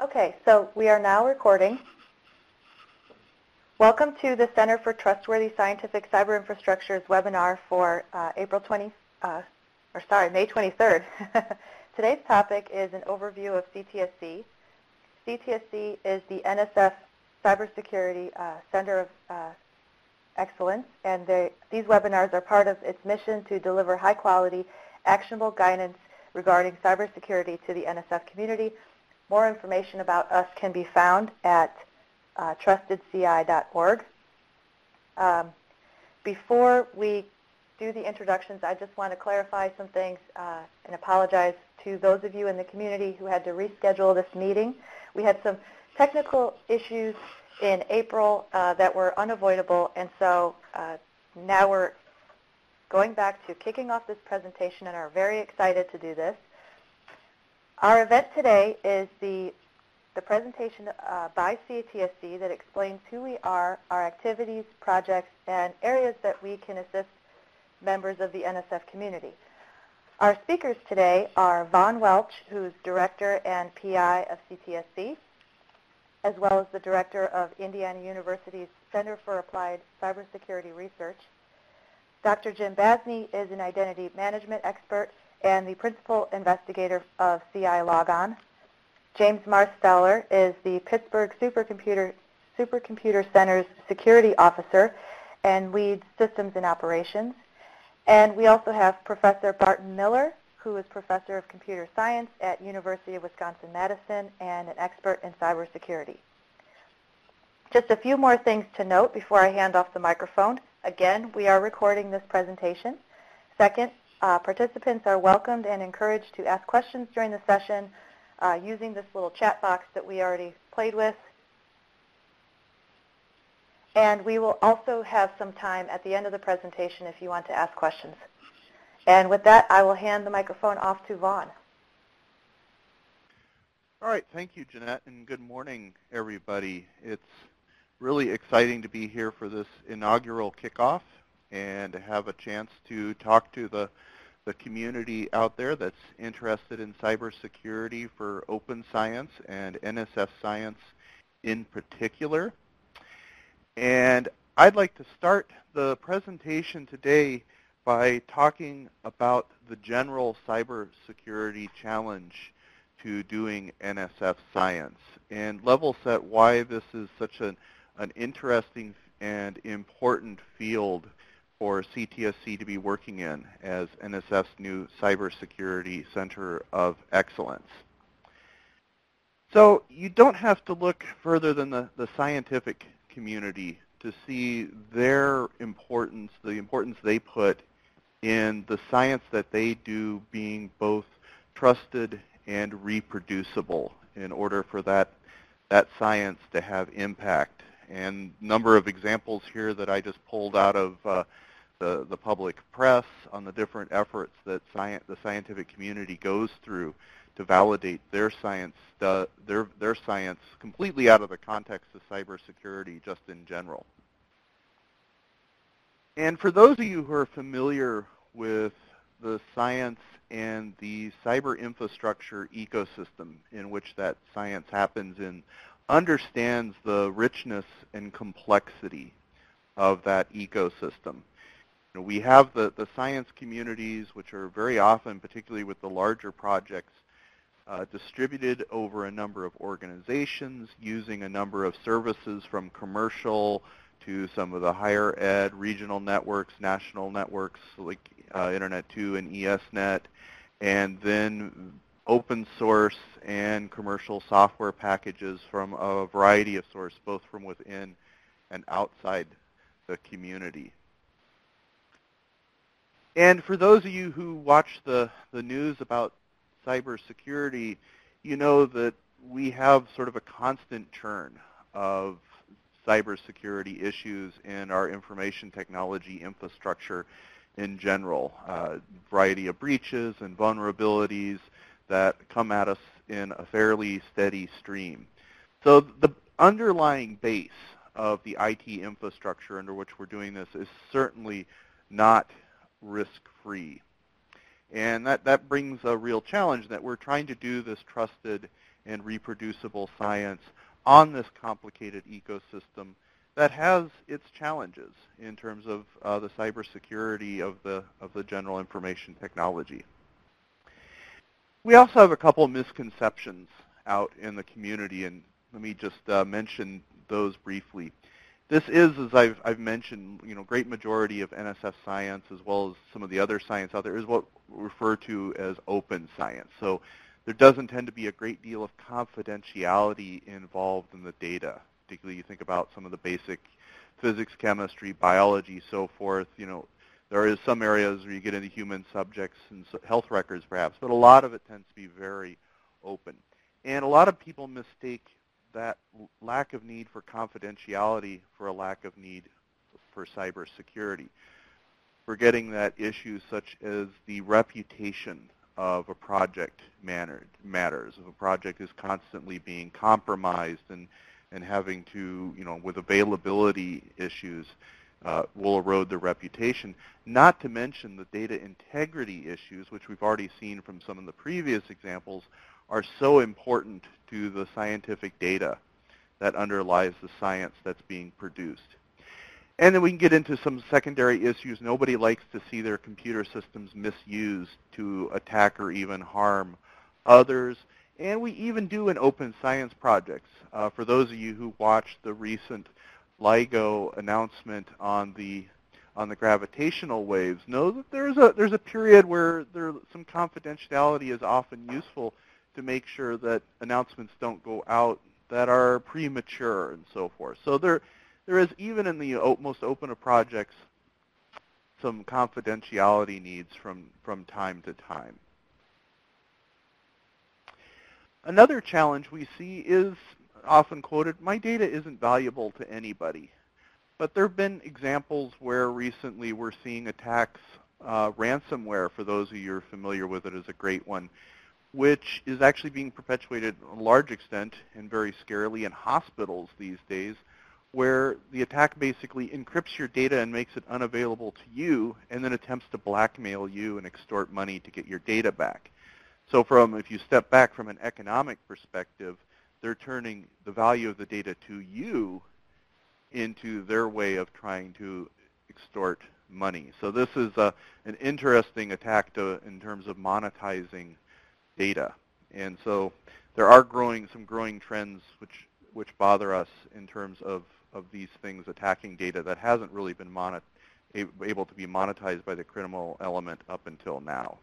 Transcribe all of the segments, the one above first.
Okay, so we are now recording. Welcome to the Center for Trustworthy Scientific Cyber Infrastructure's webinar for uh, April 20, uh, or sorry, May 23rd. Today's topic is an overview of CTSC. CTSC is the NSF Cybersecurity uh, Center of uh, Excellence, and they, these webinars are part of its mission to deliver high-quality, actionable guidance regarding cybersecurity to the NSF community. More information about us can be found at uh, trustedci.org. Um, before we do the introductions, I just want to clarify some things uh, and apologize to those of you in the community who had to reschedule this meeting. We had some technical issues in April uh, that were unavoidable, and so uh, now we're going back to kicking off this presentation and are very excited to do this. Our event today is the, the presentation uh, by CTSC that explains who we are, our activities, projects, and areas that we can assist members of the NSF community. Our speakers today are Vaughn Welch, who's Director and PI of CTSC, as well as the Director of Indiana University's Center for Applied Cybersecurity Research. Dr. Jim Basney is an identity management expert and the principal investigator of CILogon. James Marsteller is the Pittsburgh Supercomputer, Supercomputer Center's security officer and leads systems and operations. And we also have Professor Barton Miller, who is professor of computer science at University of Wisconsin-Madison and an expert in cybersecurity. Just a few more things to note before I hand off the microphone. Again, we are recording this presentation. Second, uh, participants are welcomed and encouraged to ask questions during the session uh, using this little chat box that we already played with. And we will also have some time at the end of the presentation if you want to ask questions. And with that, I will hand the microphone off to Vaughn. All right, thank you, Jeanette, and good morning, everybody. It's really exciting to be here for this inaugural kickoff and have a chance to talk to the, the community out there that's interested in cybersecurity for open science and NSF science in particular. And I'd like to start the presentation today by talking about the general cybersecurity challenge to doing NSF science and level set why this is such an, an interesting and important field for CTSC to be working in as NSF's new Cybersecurity Center of Excellence. So you don't have to look further than the, the scientific community to see their importance, the importance they put in the science that they do being both trusted and reproducible in order for that, that science to have impact. And number of examples here that I just pulled out of uh, the, the public press on the different efforts that the scientific community goes through to validate their science, their, their science completely out of the context of cybersecurity just in general. And for those of you who are familiar with the science and the cyber infrastructure ecosystem in which that science happens in understands the richness and complexity of that ecosystem we have the, the science communities, which are very often, particularly with the larger projects, uh, distributed over a number of organizations using a number of services from commercial to some of the higher ed regional networks, national networks like uh, Internet 2 and ESNet, and then open source and commercial software packages from a variety of sources, both from within and outside the community. And for those of you who watch the, the news about cybersecurity, you know that we have sort of a constant churn of cybersecurity issues in our information technology infrastructure in general. Uh, variety of breaches and vulnerabilities that come at us in a fairly steady stream. So the underlying base of the IT infrastructure under which we're doing this is certainly not risk-free. And that, that brings a real challenge that we're trying to do this trusted and reproducible science on this complicated ecosystem that has its challenges in terms of uh, the cybersecurity of the, of the general information technology. We also have a couple of misconceptions out in the community, and let me just uh, mention those briefly. This is, as I've, I've mentioned, you know, great majority of NSF science, as well as some of the other science out there, is what we refer to as open science. So there doesn't tend to be a great deal of confidentiality involved in the data. Particularly, you think about some of the basic physics, chemistry, biology, so forth. You know, there is some areas where you get into human subjects and health records, perhaps, but a lot of it tends to be very open. And a lot of people mistake that lack of need for confidentiality for a lack of need for cybersecurity, forgetting that issues such as the reputation of a project matters. If a project is constantly being compromised and, and having to, you know, with availability issues, uh, will erode the reputation. Not to mention the data integrity issues, which we've already seen from some of the previous examples, are so important to the scientific data that underlies the science that's being produced. And then we can get into some secondary issues. Nobody likes to see their computer systems misused to attack or even harm others. And we even do in open science projects. Uh, for those of you who watched the recent LIGO announcement on the on the gravitational waves, know that there's a there's a period where there some confidentiality is often useful to make sure that announcements don't go out that are premature and so forth. So there, there is even in the most open of projects some confidentiality needs from, from time to time. Another challenge we see is often quoted, my data isn't valuable to anybody. But there have been examples where recently we're seeing attacks, uh, ransomware, for those of you who are familiar with it, is a great one, which is actually being perpetuated to a large extent and very scarily in hospitals these days, where the attack basically encrypts your data and makes it unavailable to you and then attempts to blackmail you and extort money to get your data back. So from, if you step back from an economic perspective, they're turning the value of the data to you into their way of trying to extort money. So this is a, an interesting attack to, in terms of monetizing data. And so there are growing some growing trends which which bother us in terms of, of these things attacking data that hasn't really been monet, able to be monetized by the criminal element up until now.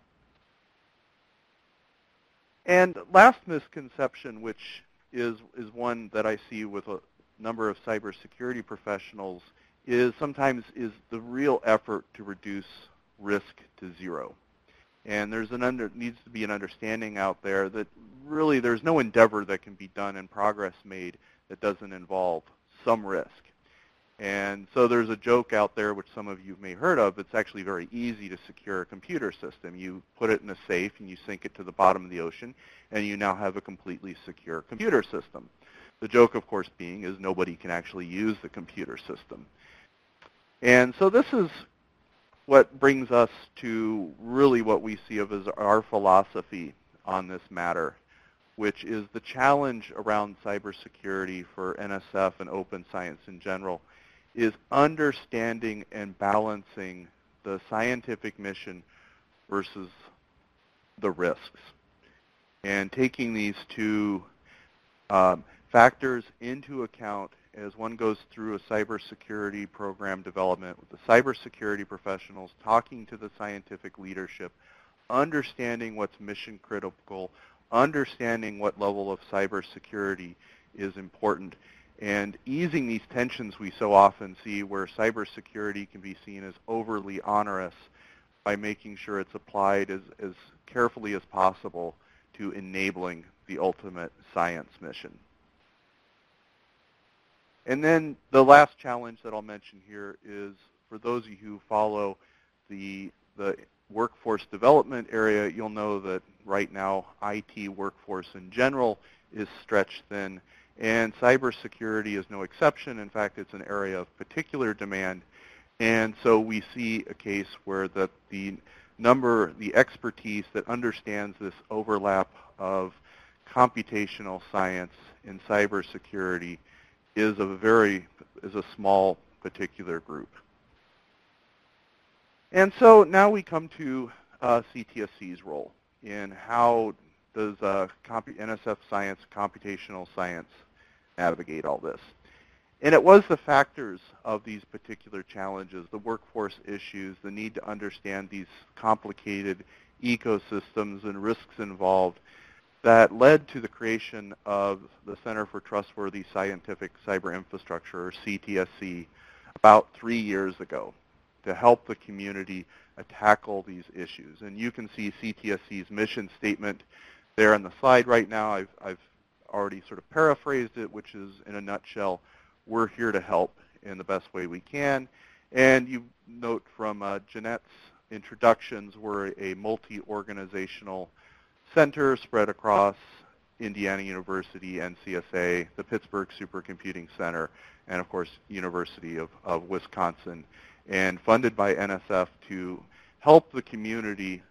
And last misconception, which is, is one that I see with a number of cybersecurity professionals, is sometimes is the real effort to reduce risk to zero. And there's an under, needs to be an understanding out there that really there's no endeavor that can be done and progress made that doesn't involve some risk. And so there's a joke out there, which some of you may have heard of. It's actually very easy to secure a computer system. You put it in a safe and you sink it to the bottom of the ocean, and you now have a completely secure computer system. The joke, of course, being is nobody can actually use the computer system. And so this is what brings us to really what we see of as our philosophy on this matter, which is the challenge around cybersecurity for NSF and open science in general, is understanding and balancing the scientific mission versus the risks. And taking these two um, factors into account as one goes through a cybersecurity program development with the cybersecurity professionals, talking to the scientific leadership, understanding what's mission critical, understanding what level of cybersecurity is important, and easing these tensions we so often see where cybersecurity can be seen as overly onerous by making sure it's applied as, as carefully as possible to enabling the ultimate science mission. And then the last challenge that I'll mention here is for those of you who follow the, the workforce development area, you'll know that right now IT workforce in general is stretched thin, and cybersecurity is no exception. In fact, it's an area of particular demand. And so we see a case where the, the number, the expertise that understands this overlap of computational science and cybersecurity is a very is a small particular group. And so now we come to uh, CTSC's role in how does uh, NSF science, computational science, navigate all this. And it was the factors of these particular challenges, the workforce issues, the need to understand these complicated ecosystems and risks involved that led to the creation of the Center for Trustworthy Scientific Cyber Infrastructure, or CTSC, about three years ago to help the community tackle these issues. And you can see CTSC's mission statement there on the slide right now. I've, I've already sort of paraphrased it, which is in a nutshell, we're here to help in the best way we can. And you note from uh, Jeanette's introductions, we're a multi-organizational center spread across Indiana University, NCSA, the Pittsburgh Supercomputing Center, and of course, University of, of Wisconsin, and funded by NSF to help the community.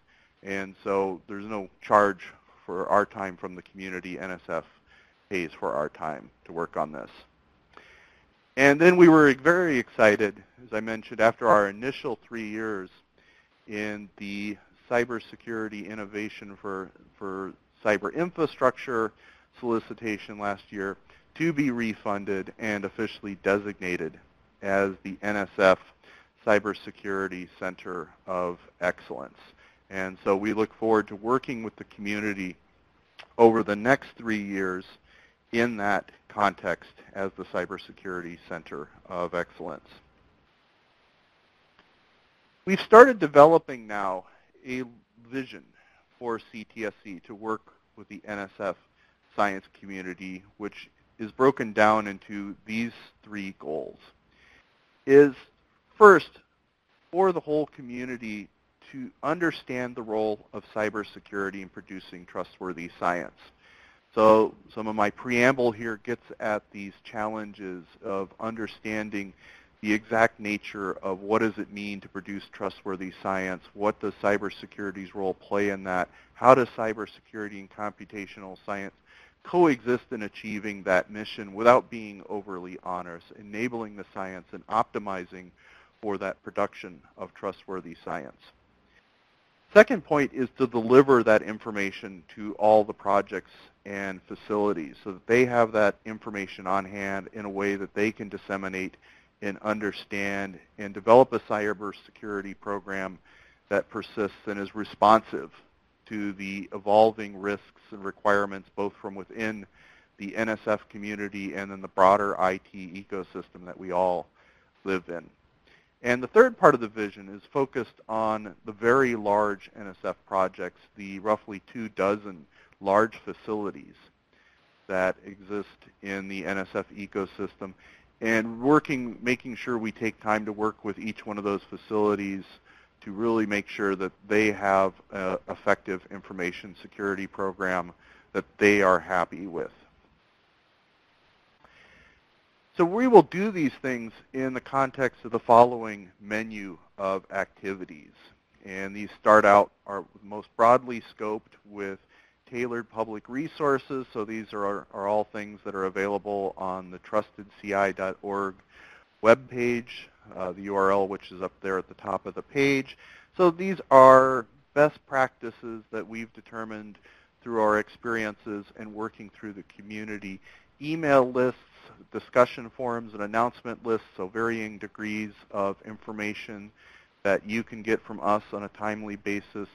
And so there's no charge for our time from the community. NSF pays for our time to work on this. And then we were very excited, as I mentioned, after our initial three years in the cybersecurity innovation for, for cyber infrastructure solicitation last year to be refunded and officially designated as the NSF Cybersecurity Center of Excellence. And so we look forward to working with the community over the next three years in that context as the Cybersecurity Center of Excellence. We've started developing now a vision for CTSC to work with the NSF science community, which is broken down into these three goals. Is first, for the whole community to understand the role of cybersecurity in producing trustworthy science. So some of my preamble here gets at these challenges of understanding the exact nature of what does it mean to produce trustworthy science, what does cybersecurity's role play in that, how does cybersecurity and computational science coexist in achieving that mission without being overly onerous, enabling the science and optimizing for that production of trustworthy science. Second point is to deliver that information to all the projects and facilities so that they have that information on hand in a way that they can disseminate and understand and develop a cybersecurity program that persists and is responsive to the evolving risks and requirements both from within the NSF community and then the broader IT ecosystem that we all live in. And the third part of the vision is focused on the very large NSF projects, the roughly two dozen large facilities that exist in the NSF ecosystem, and working, making sure we take time to work with each one of those facilities to really make sure that they have an effective information security program that they are happy with. So we will do these things in the context of the following menu of activities. And these start out are most broadly scoped with tailored public resources. So these are, are all things that are available on the trustedci.org webpage uh, the URL which is up there at the top of the page. So these are best practices that we've determined through our experiences and working through the community. Email lists, discussion forums, and announcement lists, so varying degrees of information that you can get from us on a timely basis.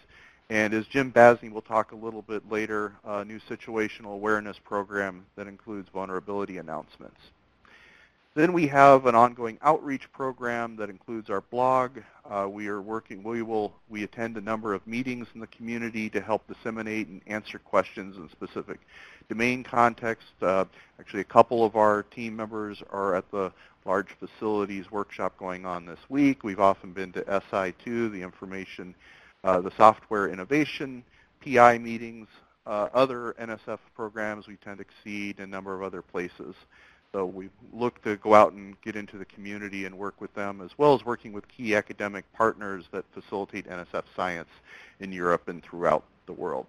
And as Jim Basney will talk a little bit later, a new situational awareness program that includes vulnerability announcements. Then we have an ongoing outreach program that includes our blog. Uh, we are working, we will, we attend a number of meetings in the community to help disseminate and answer questions in specific domain context. Uh, actually, a couple of our team members are at the large facilities workshop going on this week. We've often been to SI2, the information, the software innovation, PI meetings, uh, other NSF programs we tend to XSEDE, a number of other places. So we look to go out and get into the community and work with them, as well as working with key academic partners that facilitate NSF science in Europe and throughout the world.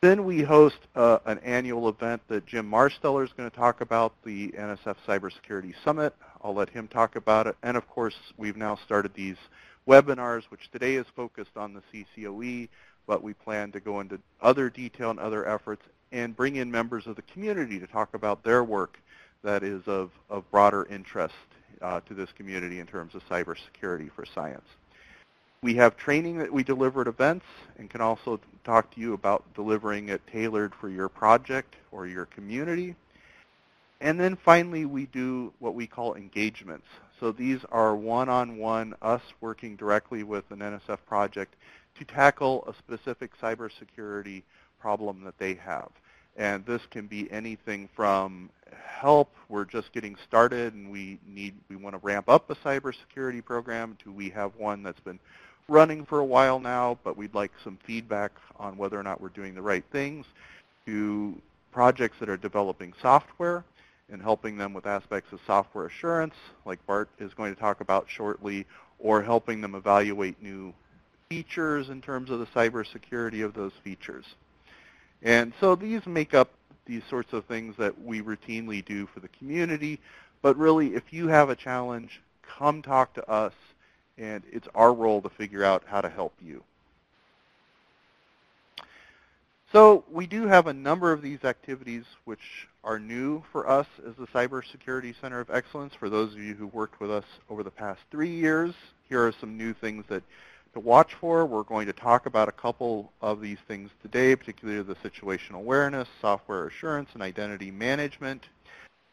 Then we host uh, an annual event that Jim Marsteller is going to talk about, the NSF Cybersecurity Summit. I'll let him talk about it. And of course, we've now started these webinars, which today is focused on the CCOE, but we plan to go into other detail and other efforts and bring in members of the community to talk about their work that is of, of broader interest uh, to this community in terms of cybersecurity for science. We have training that we deliver at events and can also talk to you about delivering it tailored for your project or your community. And then finally, we do what we call engagements. So these are one-on-one, us working directly with an NSF project to tackle a specific cybersecurity problem that they have. And this can be anything from help, we're just getting started and we need we want to ramp up a cybersecurity program to we have one that's been running for a while now, but we'd like some feedback on whether or not we're doing the right things, to projects that are developing software and helping them with aspects of software assurance, like Bart is going to talk about shortly, or helping them evaluate new features in terms of the cybersecurity of those features. And so these make up these sorts of things that we routinely do for the community. But really, if you have a challenge, come talk to us, and it's our role to figure out how to help you. So we do have a number of these activities which are new for us as the Cybersecurity Center of Excellence. For those of you who worked with us over the past three years, here are some new things that to watch for. We're going to talk about a couple of these things today, particularly the situational awareness, software assurance, and identity management.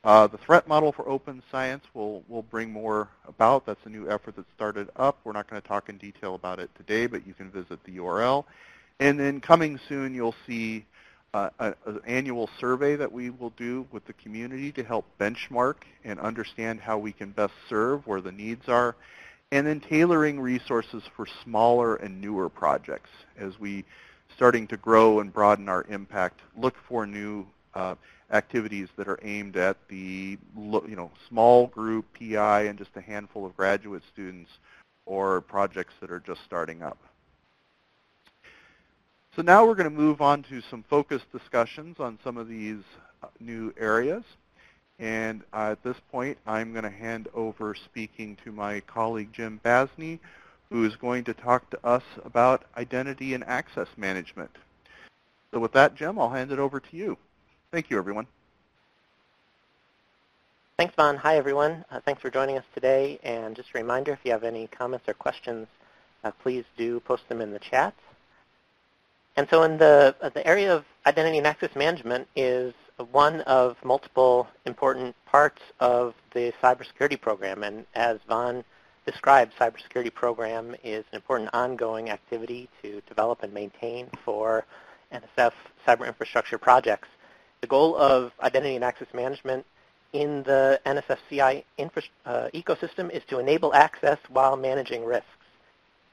Uh, the threat model for open science will will bring more about. That's a new effort that started up. We're not going to talk in detail about it today, but you can visit the URL. And then coming soon, you'll see uh, an annual survey that we will do with the community to help benchmark and understand how we can best serve where the needs are. And then tailoring resources for smaller and newer projects as we starting to grow and broaden our impact, look for new uh, activities that are aimed at the you know small group PI and just a handful of graduate students or projects that are just starting up. So now we're going to move on to some focused discussions on some of these uh, new areas. And uh, at this point, I'm going to hand over speaking to my colleague Jim Basney, who is going to talk to us about identity and access management. So with that, Jim, I'll hand it over to you. Thank you, everyone. Thanks, Vaughn. Hi, everyone. Uh, thanks for joining us today. And just a reminder, if you have any comments or questions, uh, please do post them in the chat. And so in the, uh, the area of identity and access management is one of multiple important parts of the cybersecurity program. And as Vaughn described, cybersecurity program is an important ongoing activity to develop and maintain for NSF cyber infrastructure projects. The goal of identity and access management in the NSF CI uh, ecosystem is to enable access while managing risks.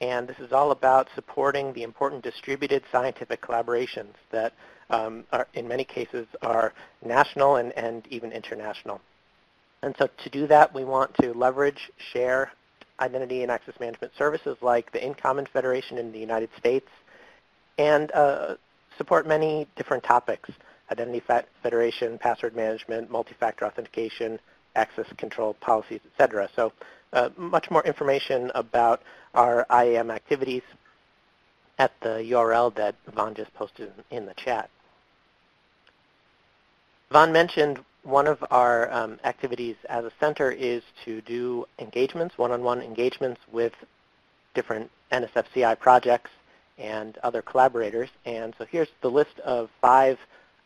And this is all about supporting the important distributed scientific collaborations that um, are, in many cases are national and, and even international. And so to do that, we want to leverage, share identity and access management services like the InCommon Federation in the United States and uh, support many different topics identity federation, password management, multi-factor authentication, access control policies, etc. So uh, much more information about our IAM activities at the URL that Vaughn just posted in the chat. Vaughn mentioned one of our um, activities as a center is to do engagements, one-on-one -on -one engagements with different NSFCI projects and other collaborators. And so here's the list of five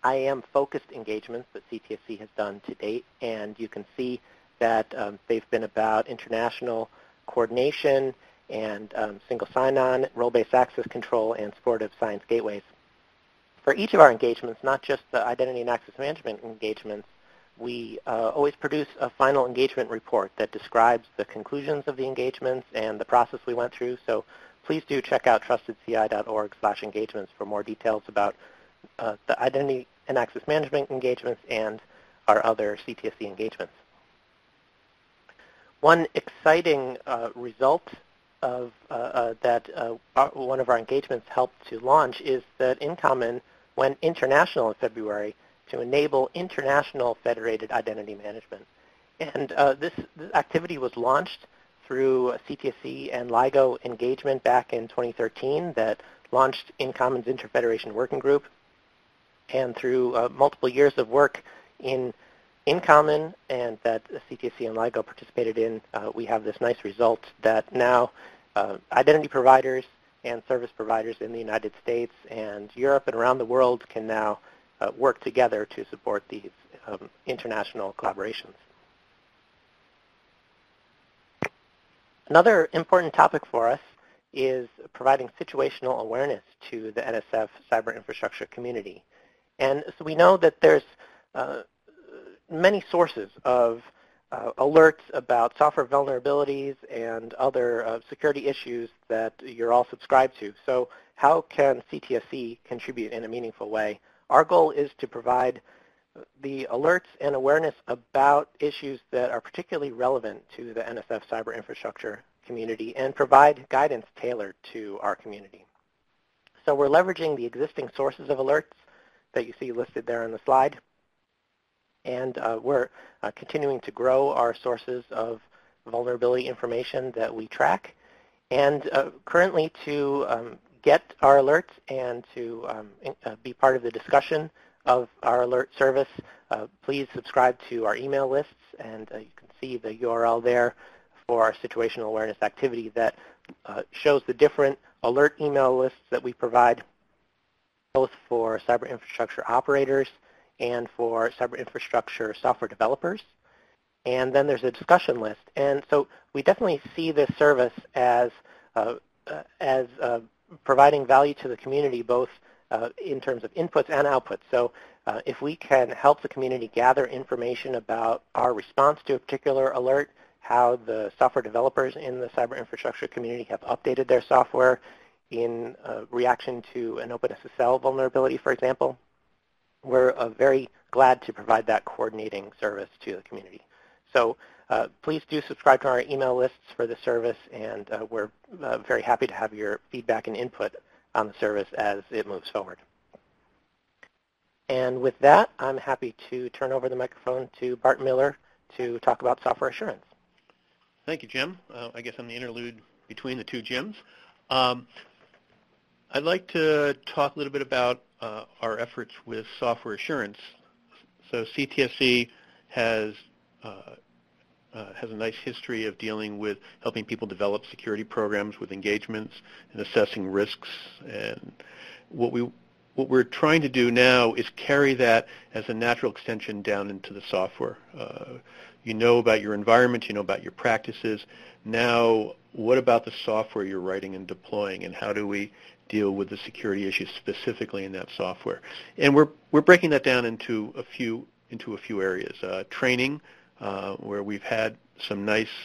IAM-focused engagements that CTSC has done to date, and you can see that um, they've been about international coordination and um, single sign-on, role-based access control, and supportive science gateways. For each of our engagements, not just the identity and access management engagements, we uh, always produce a final engagement report that describes the conclusions of the engagements and the process we went through. So please do check out trustedci.org slash engagements for more details about uh, the identity and access management engagements and our other CTSC engagements. One exciting uh, result of uh, uh, that uh, our, one of our engagements helped to launch is that InCommon went international in February to enable international federated identity management. And uh, this, this, activity was launched through CTSC and LIGO engagement back in 2013 that launched InCommons Interfederation Working Group. And through uh, multiple years of work in InCommon and that CTSC and LIGO participated in, uh, we have this nice result that now uh, identity providers and service providers in the United States and Europe and around the world can now uh, work together to support these um, international collaborations. Another important topic for us is providing situational awareness to the NSF cyber infrastructure community. And so we know that there's uh, many sources of uh, alerts about software vulnerabilities and other uh, security issues that you're all subscribed to. So how can CTSC contribute in a meaningful way? Our goal is to provide the alerts and awareness about issues that are particularly relevant to the NSF cyber infrastructure community and provide guidance tailored to our community. So we're leveraging the existing sources of alerts that you see listed there on the slide. And uh, we're uh, continuing to grow our sources of vulnerability information that we track. And uh, currently to um, get our alerts and to um, uh, be part of the discussion of our alert service, uh, please subscribe to our email lists. And uh, you can see the URL there for our situational awareness activity that shows the different alert email lists that we provide both for cyber infrastructure operators and for cyber infrastructure software developers. And then there's a discussion list. And so we definitely see this service as, uh, uh, as uh, providing value to the community both uh, in terms of inputs and outputs. So uh, if we can help the community gather information about our response to a particular alert, how the software developers in the cyber infrastructure community have updated their software in uh, reaction to an OpenSSL vulnerability, for example, we're uh, very glad to provide that coordinating service to the community. So uh, please do subscribe to our email lists for the service, and uh, we're uh, very happy to have your feedback and input on the service as it moves forward. And with that, I'm happy to turn over the microphone to Bart Miller to talk about software assurance. Thank you, Jim. Uh, I guess I'm the interlude between the two Jims. Um, I'd like to talk a little bit about uh, our efforts with software assurance. So CTSC has uh, uh, has a nice history of dealing with helping people develop security programs with engagements and assessing risks. And what we what we're trying to do now is carry that as a natural extension down into the software. Uh, you know about your environment, you know about your practices. Now, what about the software you're writing and deploying, and how do we deal with the security issues specifically in that software. And we're we're breaking that down into a few into a few areas. Uh, training, uh, where we've had some nice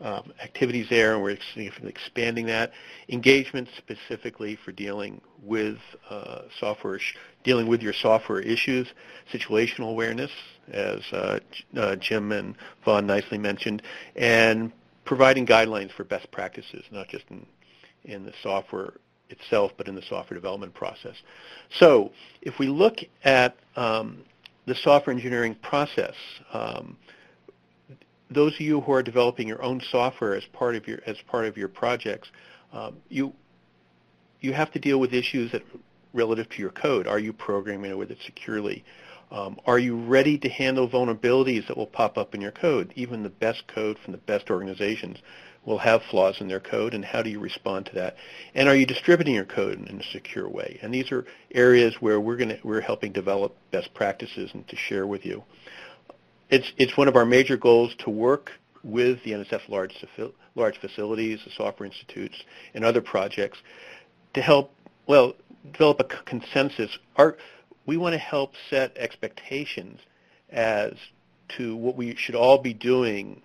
um, activities there, and we're expanding that. Engagement specifically for dealing with uh, software, dealing with your software issues. Situational awareness, as uh, uh, Jim and Vaughn nicely mentioned, and providing guidelines for best practices, not just in in the software itself, but in the software development process. So if we look at um, the software engineering process, um, those of you who are developing your own software as part of your as part of your projects, um, you you have to deal with issues that relative to your code. Are you programming with it securely? Um, are you ready to handle vulnerabilities that will pop up in your code? Even the best code from the best organizations will have flaws in their code, and how do you respond to that? And are you distributing your code in a secure way? And these are areas where we're going we're helping develop best practices and to share with you. It's it's one of our major goals to work with the NSF large large facilities, the software institutes, and other projects to help well develop a consensus. Our, we want to help set expectations as to what we should all be doing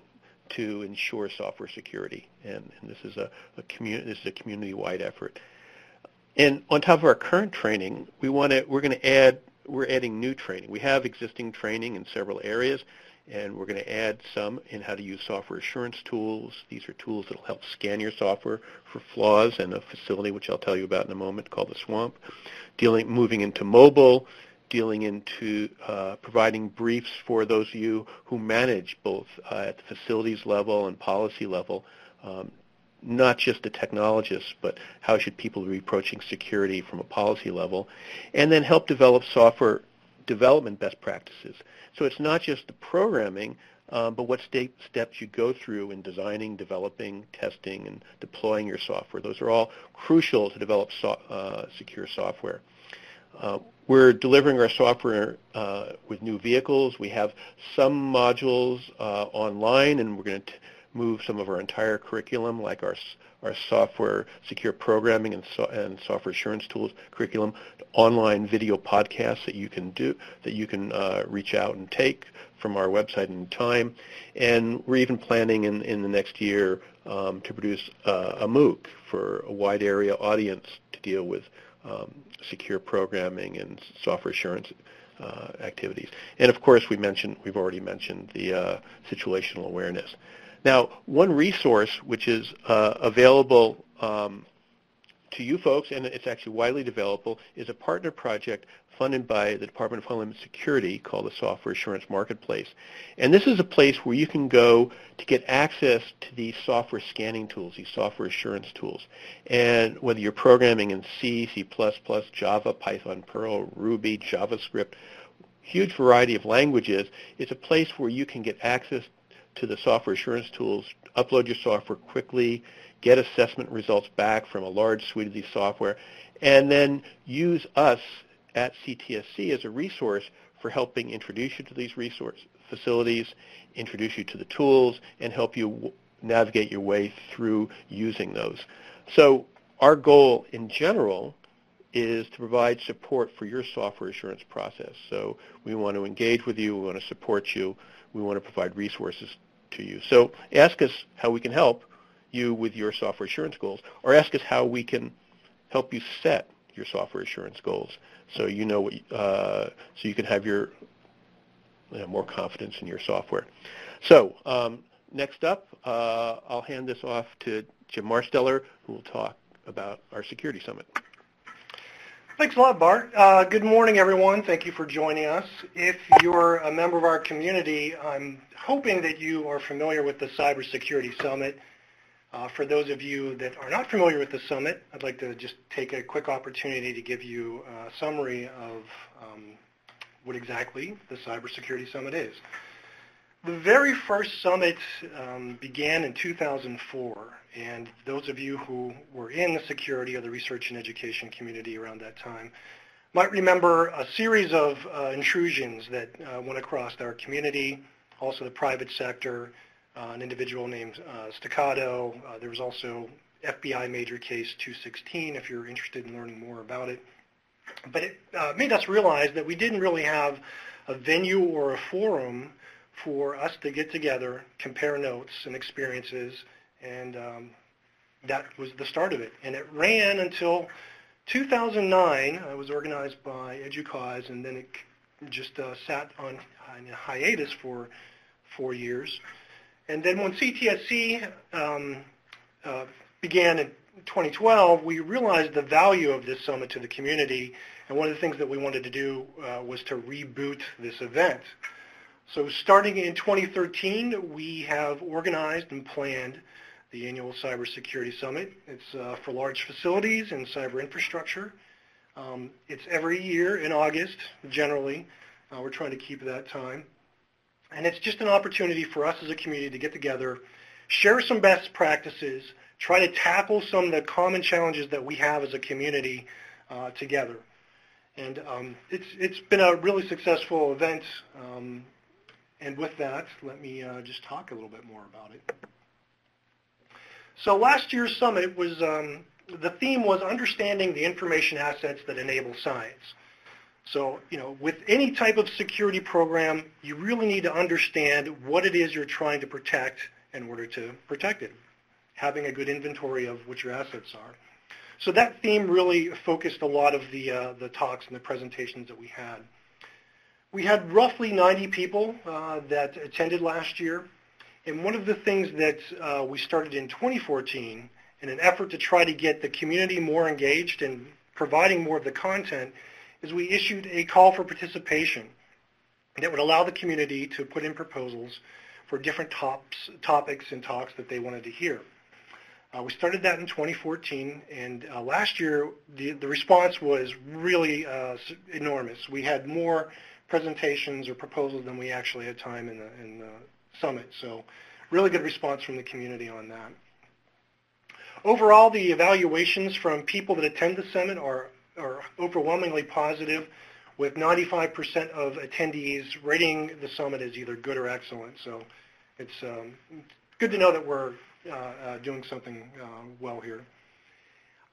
to ensure software security, and, and this is a, a community this is a community-wide effort. And on top of our current training, we want to we're going to add we're adding new training. We have existing training in several areas, and we're going to add some in how to use software assurance tools. These are tools that will help scan your software for flaws and a facility, which I'll tell you about in a moment, called the SWAMP. Dealing, moving into mobile, dealing into uh, providing briefs for those of you who manage both uh, at the facilities level and policy level, um, not just the technologists, but how should people be approaching security from a policy level, and then help develop software development best practices. So it's not just the programming, um, but what steps you go through in designing, developing, testing, and deploying your software. Those are all crucial to develop so, uh, secure software. Uh, we're delivering our software uh, with new vehicles. We have some modules uh, online, and we're going to move some of our entire curriculum, like our our software secure programming and, so, and software assurance tools curriculum, online video podcasts that you can do that you can uh, reach out and take from our website in time. And we're even planning in, in the next year um, to produce uh, a MOOC for a wide area audience to deal with um, secure programming and software assurance uh, activities. And of course, we mentioned we've already mentioned the uh, situational awareness. Now, one resource which is uh, available um, to you folks, and it's actually widely developable, is a partner project funded by the Department of Homeland Security called the Software Assurance Marketplace. And this is a place where you can go to get access to these software scanning tools, these software assurance tools. And whether you're programming in C, C++, Java, Python, Perl, Ruby, JavaScript, huge variety of languages, it's a place where you can get access to the software assurance tools, upload your software quickly, get assessment results back from a large suite of these software, and then use us at CTSC as a resource for helping introduce you to these resource facilities, introduce you to the tools, and help you navigate your way through using those. So our goal in general is to provide support for your software assurance process. So we want to engage with you, we want to support you, we want to provide resources to you. So ask us how we can help you with your software assurance goals, or ask us how we can help you set your software assurance goals so you know what, uh, so you can have your you know, more confidence in your software. So um, next up, uh, I'll hand this off to Jim Marsteller, who will talk about our security summit. Thanks a lot, Bart. Uh, good morning, everyone. Thank you for joining us. If you're a member of our community, I'm hoping that you are familiar with the Cybersecurity Summit. Uh, for those of you that are not familiar with the summit, I'd like to just take a quick opportunity to give you a summary of um, what exactly the Cybersecurity Summit is. The very first summit um, began in 2004, and those of you who were in the security or the research and education community around that time might remember a series of uh, intrusions that uh, went across our community, also the private sector, an individual named uh, Stakkato. Uh, there was also FBI major case 216 if you're interested in learning more about it. But it uh, made us realize that we didn't really have a venue or a forum for us to get together, compare notes and experiences, and um, that was the start of it. And it ran until 2009. It was organized by EDUCAUSE, and then it just uh, sat on, on hiatus for four years. And then when CTSC um, uh, began in 2012, we realized the value of this summit to the community, and one of the things that we wanted to do uh, was to reboot this event. So starting in 2013, we have organized and planned the annual Cybersecurity Summit. It's uh, for large facilities and cyber infrastructure. Um, it's every year in August, generally. Uh, we're trying to keep that time. And it's just an opportunity for us as a community to get together, share some best practices, try to tackle some of the common challenges that we have as a community uh, together. And um, it's, it's been a really successful event. Um, and with that, let me uh, just talk a little bit more about it. So last year's summit was, um, the theme was understanding the information assets that enable science. So, you know, with any type of security program, you really need to understand what it is you're trying to protect in order to protect it, having a good inventory of what your assets are. So that theme really focused a lot of the, uh, the talks and the presentations that we had. We had roughly 90 people uh, that attended last year. And one of the things that uh, we started in 2014 in an effort to try to get the community more engaged and providing more of the content is we issued a call for participation that would allow the community to put in proposals for different tops, topics and talks that they wanted to hear. Uh, we started that in 2014, and uh, last year the, the response was really uh, enormous. We had more presentations or proposals than we actually had time in the, in the summit, so really good response from the community on that. Overall, the evaluations from people that attend the summit are, are overwhelmingly positive, with 95% of attendees rating the summit as either good or excellent. So it's um, good to know that we're uh, uh, doing something uh, well here.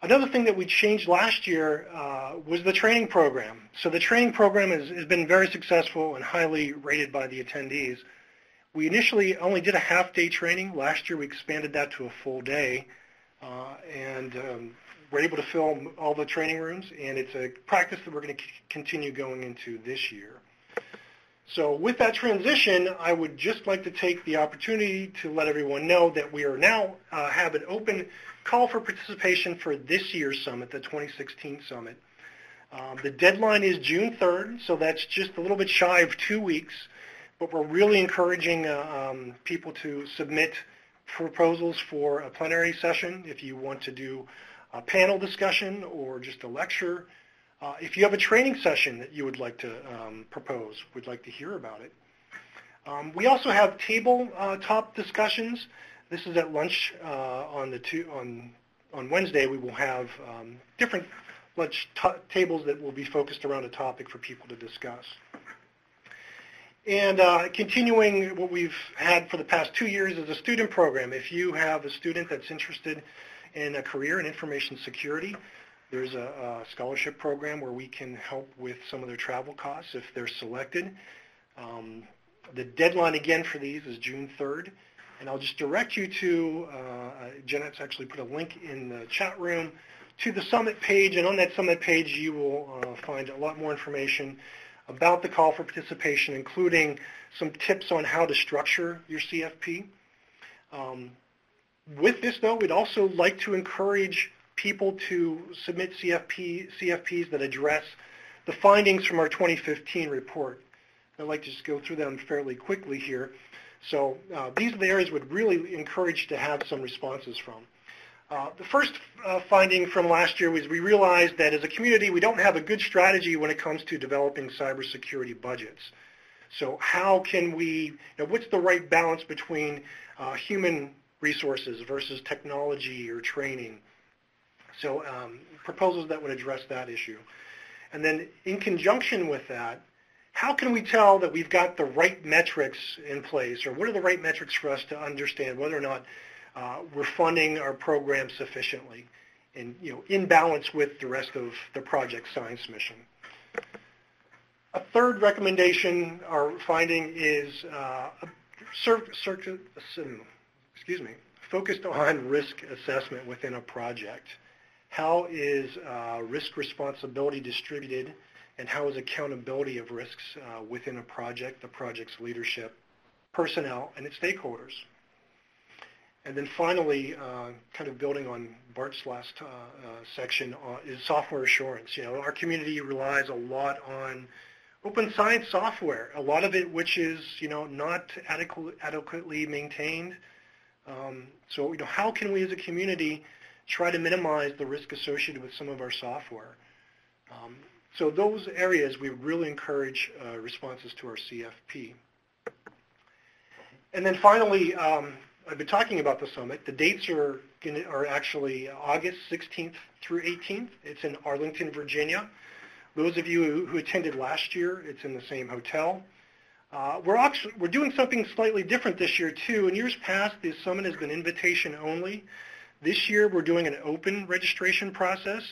Another thing that we changed last year uh, was the training program. So the training program has, has, been very successful and highly rated by the attendees. We initially only did a half-day training. Last year we expanded that to a full day, uh, and um, we're able to fill all the training rooms, and it's a practice that we're going to continue going into this year. So with that transition, I would just like to take the opportunity to let everyone know that we are now uh, have an open call for participation for this year's summit, the 2016 summit. Um, the deadline is June 3rd, so that's just a little bit shy of two weeks, but we're really encouraging uh, um, people to submit proposals for a plenary session if you want to do a panel discussion or just a lecture uh, if you have a training session that you would like to um, propose, would like to hear about it. Um, we also have tabletop uh, discussions. This is at lunch uh, on the two, on on Wednesday. We will have um, different lunch tables that will be focused around a topic for people to discuss. And uh, continuing what we've had for the past two years is a student program. If you have a student that's interested in a career in information security, there's a, a, scholarship program where we can help with some of their travel costs if they're selected. Um, the deadline again for these is June 3rd. And I'll just direct you to, uh, uh, Janet's actually put a link in the chat room to the summit page. And on that summit page, you will uh, find a lot more information about the call for participation, including some tips on how to structure your CFP. Um, with this, though, we'd also like to encourage people to submit CFP, CFPs that address the findings from our 2015 report. I'd like to just go through them fairly quickly here. So uh, these are the areas we'd really encourage to have some responses from. Uh, the first uh, finding from last year was we realized that as a community we don't have a good strategy when it comes to developing cybersecurity budgets. So how can we, you know, what's the right balance between uh, human resources versus technology or training? So um, proposals that would address that issue. And then in conjunction with that, how can we tell that we've got the right metrics in place, or what are the right metrics for us to understand whether or not uh, we're funding our program sufficiently and you know in balance with the rest of the project science mission. A third recommendation or finding is uh, excuse me, focused on risk assessment within a project. How is uh, risk responsibility distributed and how is accountability of risks uh, within a project, the project's leadership, personnel, and its stakeholders? And then finally, uh, kind of building on Bart's last uh, uh, section, uh, is software assurance. You know, our community relies a lot on open science software, a lot of it which is, you know, not adequate, adequately maintained. Um, so, you know, how can we as a community try to minimize the risk associated with some of our software. Um, so those areas, we really encourage uh, responses to our CFP. And then finally, um, I've been talking about the summit. The dates are, are actually August 16th through 18th. It's in Arlington, Virginia. Those of you who attended last year, it's in the same hotel. Uh, we're, actually, we're doing something slightly different this year, too. In years past, the summit has been invitation only. This year, we're doing an open registration process.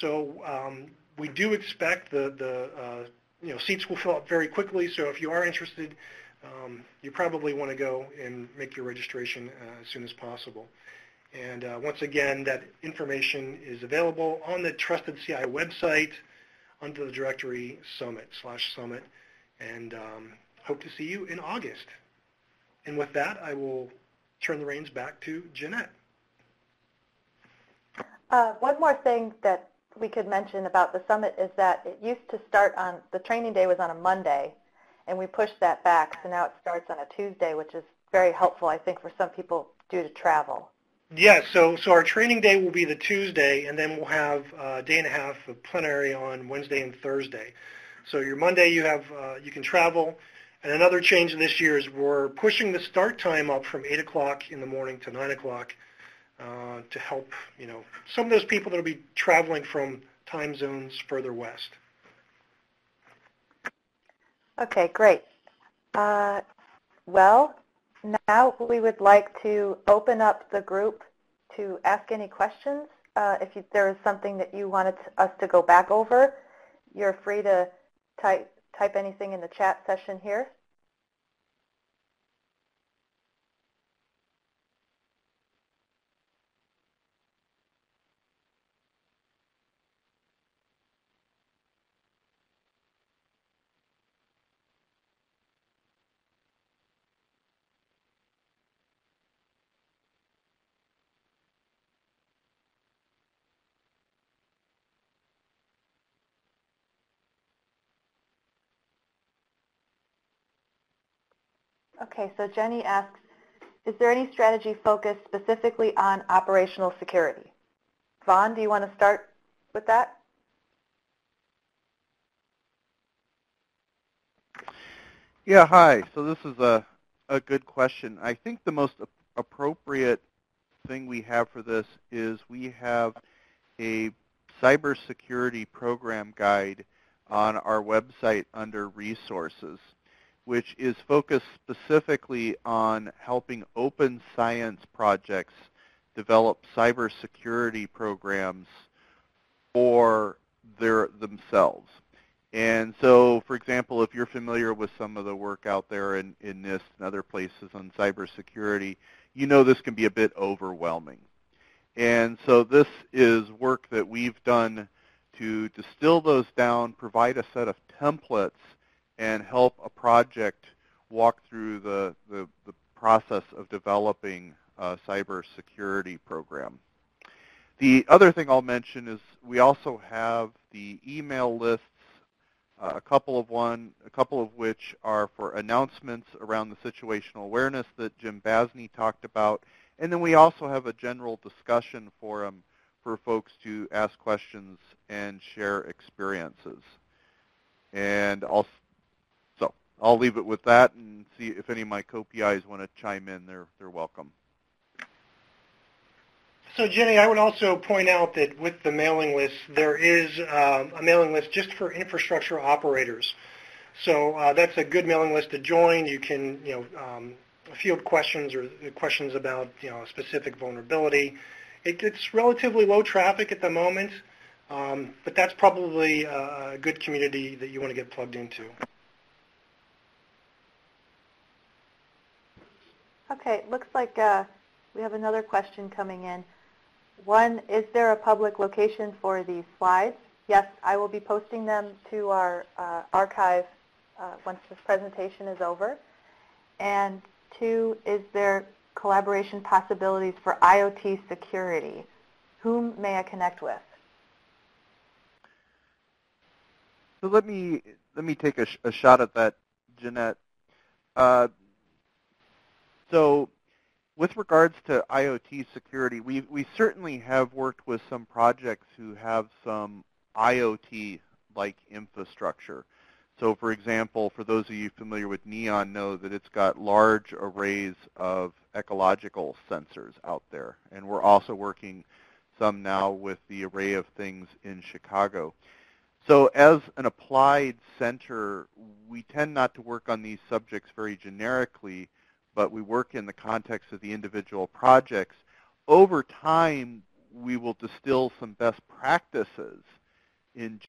So um, we do expect the, the uh, you know, seats will fill up very quickly. So if you are interested, um, you probably want to go and make your registration uh, as soon as possible. And uh, once again, that information is available on the Trusted CI website under the directory Summit slash Summit. And um, hope to see you in August. And with that, I will turn the reins back to Jeannette. Uh, one more thing that we could mention about the summit is that it used to start on, the training day was on a Monday, and we pushed that back, so now it starts on a Tuesday, which is very helpful, I think, for some people due to travel. Yes, so, so our training day will be the Tuesday, and then we'll have a day and a half of plenary on Wednesday and Thursday. So your Monday, you have uh, you can travel. And another change in this year is we're pushing the start time up from 8 o'clock in the morning to 9 o'clock uh, to help, you know, some of those people that will be traveling from time zones further west. Okay, great. Uh, well, now we would like to open up the group to ask any questions. Uh, if you, there is something that you wanted to, us to go back over, you're free to type type anything in the chat session here. Okay, so Jenny asks, is there any strategy focused specifically on operational security? Von, do you want to start with that? Yeah, hi. So this is a, a good question. I think the most appropriate thing we have for this is we have a cybersecurity program guide on our website under resources which is focused specifically on helping open science projects develop cybersecurity programs for their themselves. And so, for example, if you're familiar with some of the work out there in, in NIST and other places on cybersecurity, you know this can be a bit overwhelming. And so this is work that we've done to distill those down, provide a set of templates and help a project walk through the, the, the process of developing a cybersecurity program. The other thing I'll mention is we also have the email lists, uh, a couple of one, a couple of which are for announcements around the situational awareness that Jim Basney talked about, and then we also have a general discussion forum for folks to ask questions and share experiences. And I'll I'll leave it with that and see if any of my co-PIs want to chime in. They're, they're welcome. So Jenny, I would also point out that with the mailing list, there is um, a mailing list just for infrastructure operators. So uh, that's a good mailing list to join. You can, you know, um, field questions or questions about, you know, a specific vulnerability. It, it's relatively low traffic at the moment, um, but that's probably a good community that you want to get plugged into. Okay, looks like uh, we have another question coming in. One, is there a public location for these slides? Yes, I will be posting them to our uh, archive uh, once this presentation is over. And two, is there collaboration possibilities for IoT security? Whom may I connect with? So let me let me take a, sh a shot at that, Jeannette. Uh, so with regards to IoT security, we, we certainly have worked with some projects who have some IoT-like infrastructure. So for example, for those of you familiar with NEON know that it's got large arrays of ecological sensors out there. And we're also working some now with the array of things in Chicago. So as an applied center, we tend not to work on these subjects very generically, but we work in the context of the individual projects. Over time, we will distill some best practices in